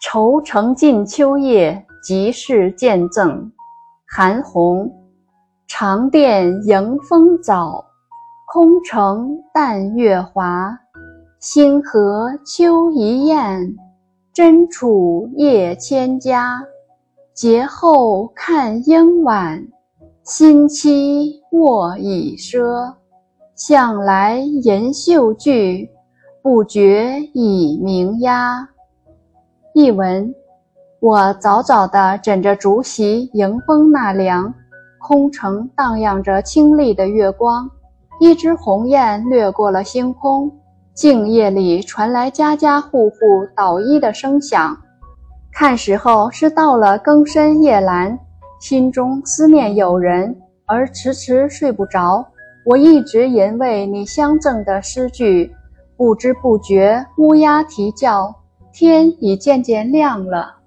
愁成尽秋夜，即是见赠。韩翃。长殿迎风早，空城淡月华。星河秋一雁，真处夜千家。节后看应晚，新期卧已奢。向来吟秀句，不觉已鸣鸦。译文：我早早地枕着竹席迎风纳凉，空城荡漾着清丽的月光，一只鸿雁掠过了星空。静夜里传来家家户户捣衣的声响，看时候是到了更深夜阑，心中思念友人而迟迟睡不着。我一直吟为你相赠的诗句，不知不觉乌鸦啼叫，天已渐渐亮了。